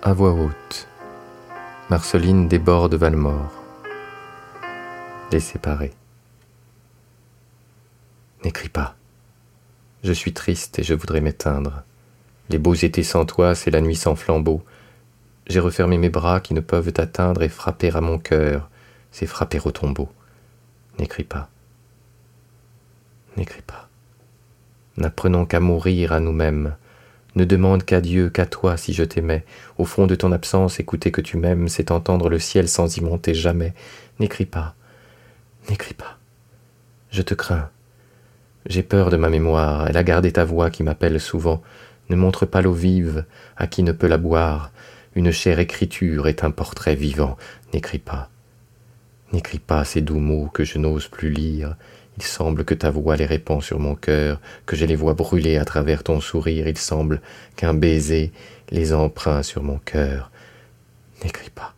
À voix haute, Marceline déborde Valmore. Les séparer. N'écris pas. Je suis triste et je voudrais m'éteindre. Les beaux étés sans toi, c'est la nuit sans flambeau. J'ai refermé mes bras qui ne peuvent t'atteindre et frapper à mon cœur, c'est frapper au tombeau. N'écris pas. N'écris pas. N'apprenons qu'à mourir à nous-mêmes. Ne demande qu'à Dieu, qu'à toi, si je t'aimais. Au fond de ton absence, écouter que tu m'aimes, c'est entendre le ciel sans y monter jamais. N'écris pas. N'écris pas. Je te crains. J'ai peur de ma mémoire, elle a gardé ta voix qui m'appelle souvent. Ne montre pas l'eau vive à qui ne peut la boire. Une chère écriture est un portrait vivant. N'écris pas. N'écris pas ces doux mots que je n'ose plus lire. Il semble que ta voix les répand sur mon cœur, que je les vois brûler à travers ton sourire. Il semble qu'un baiser les empreint sur mon cœur. N'écris pas.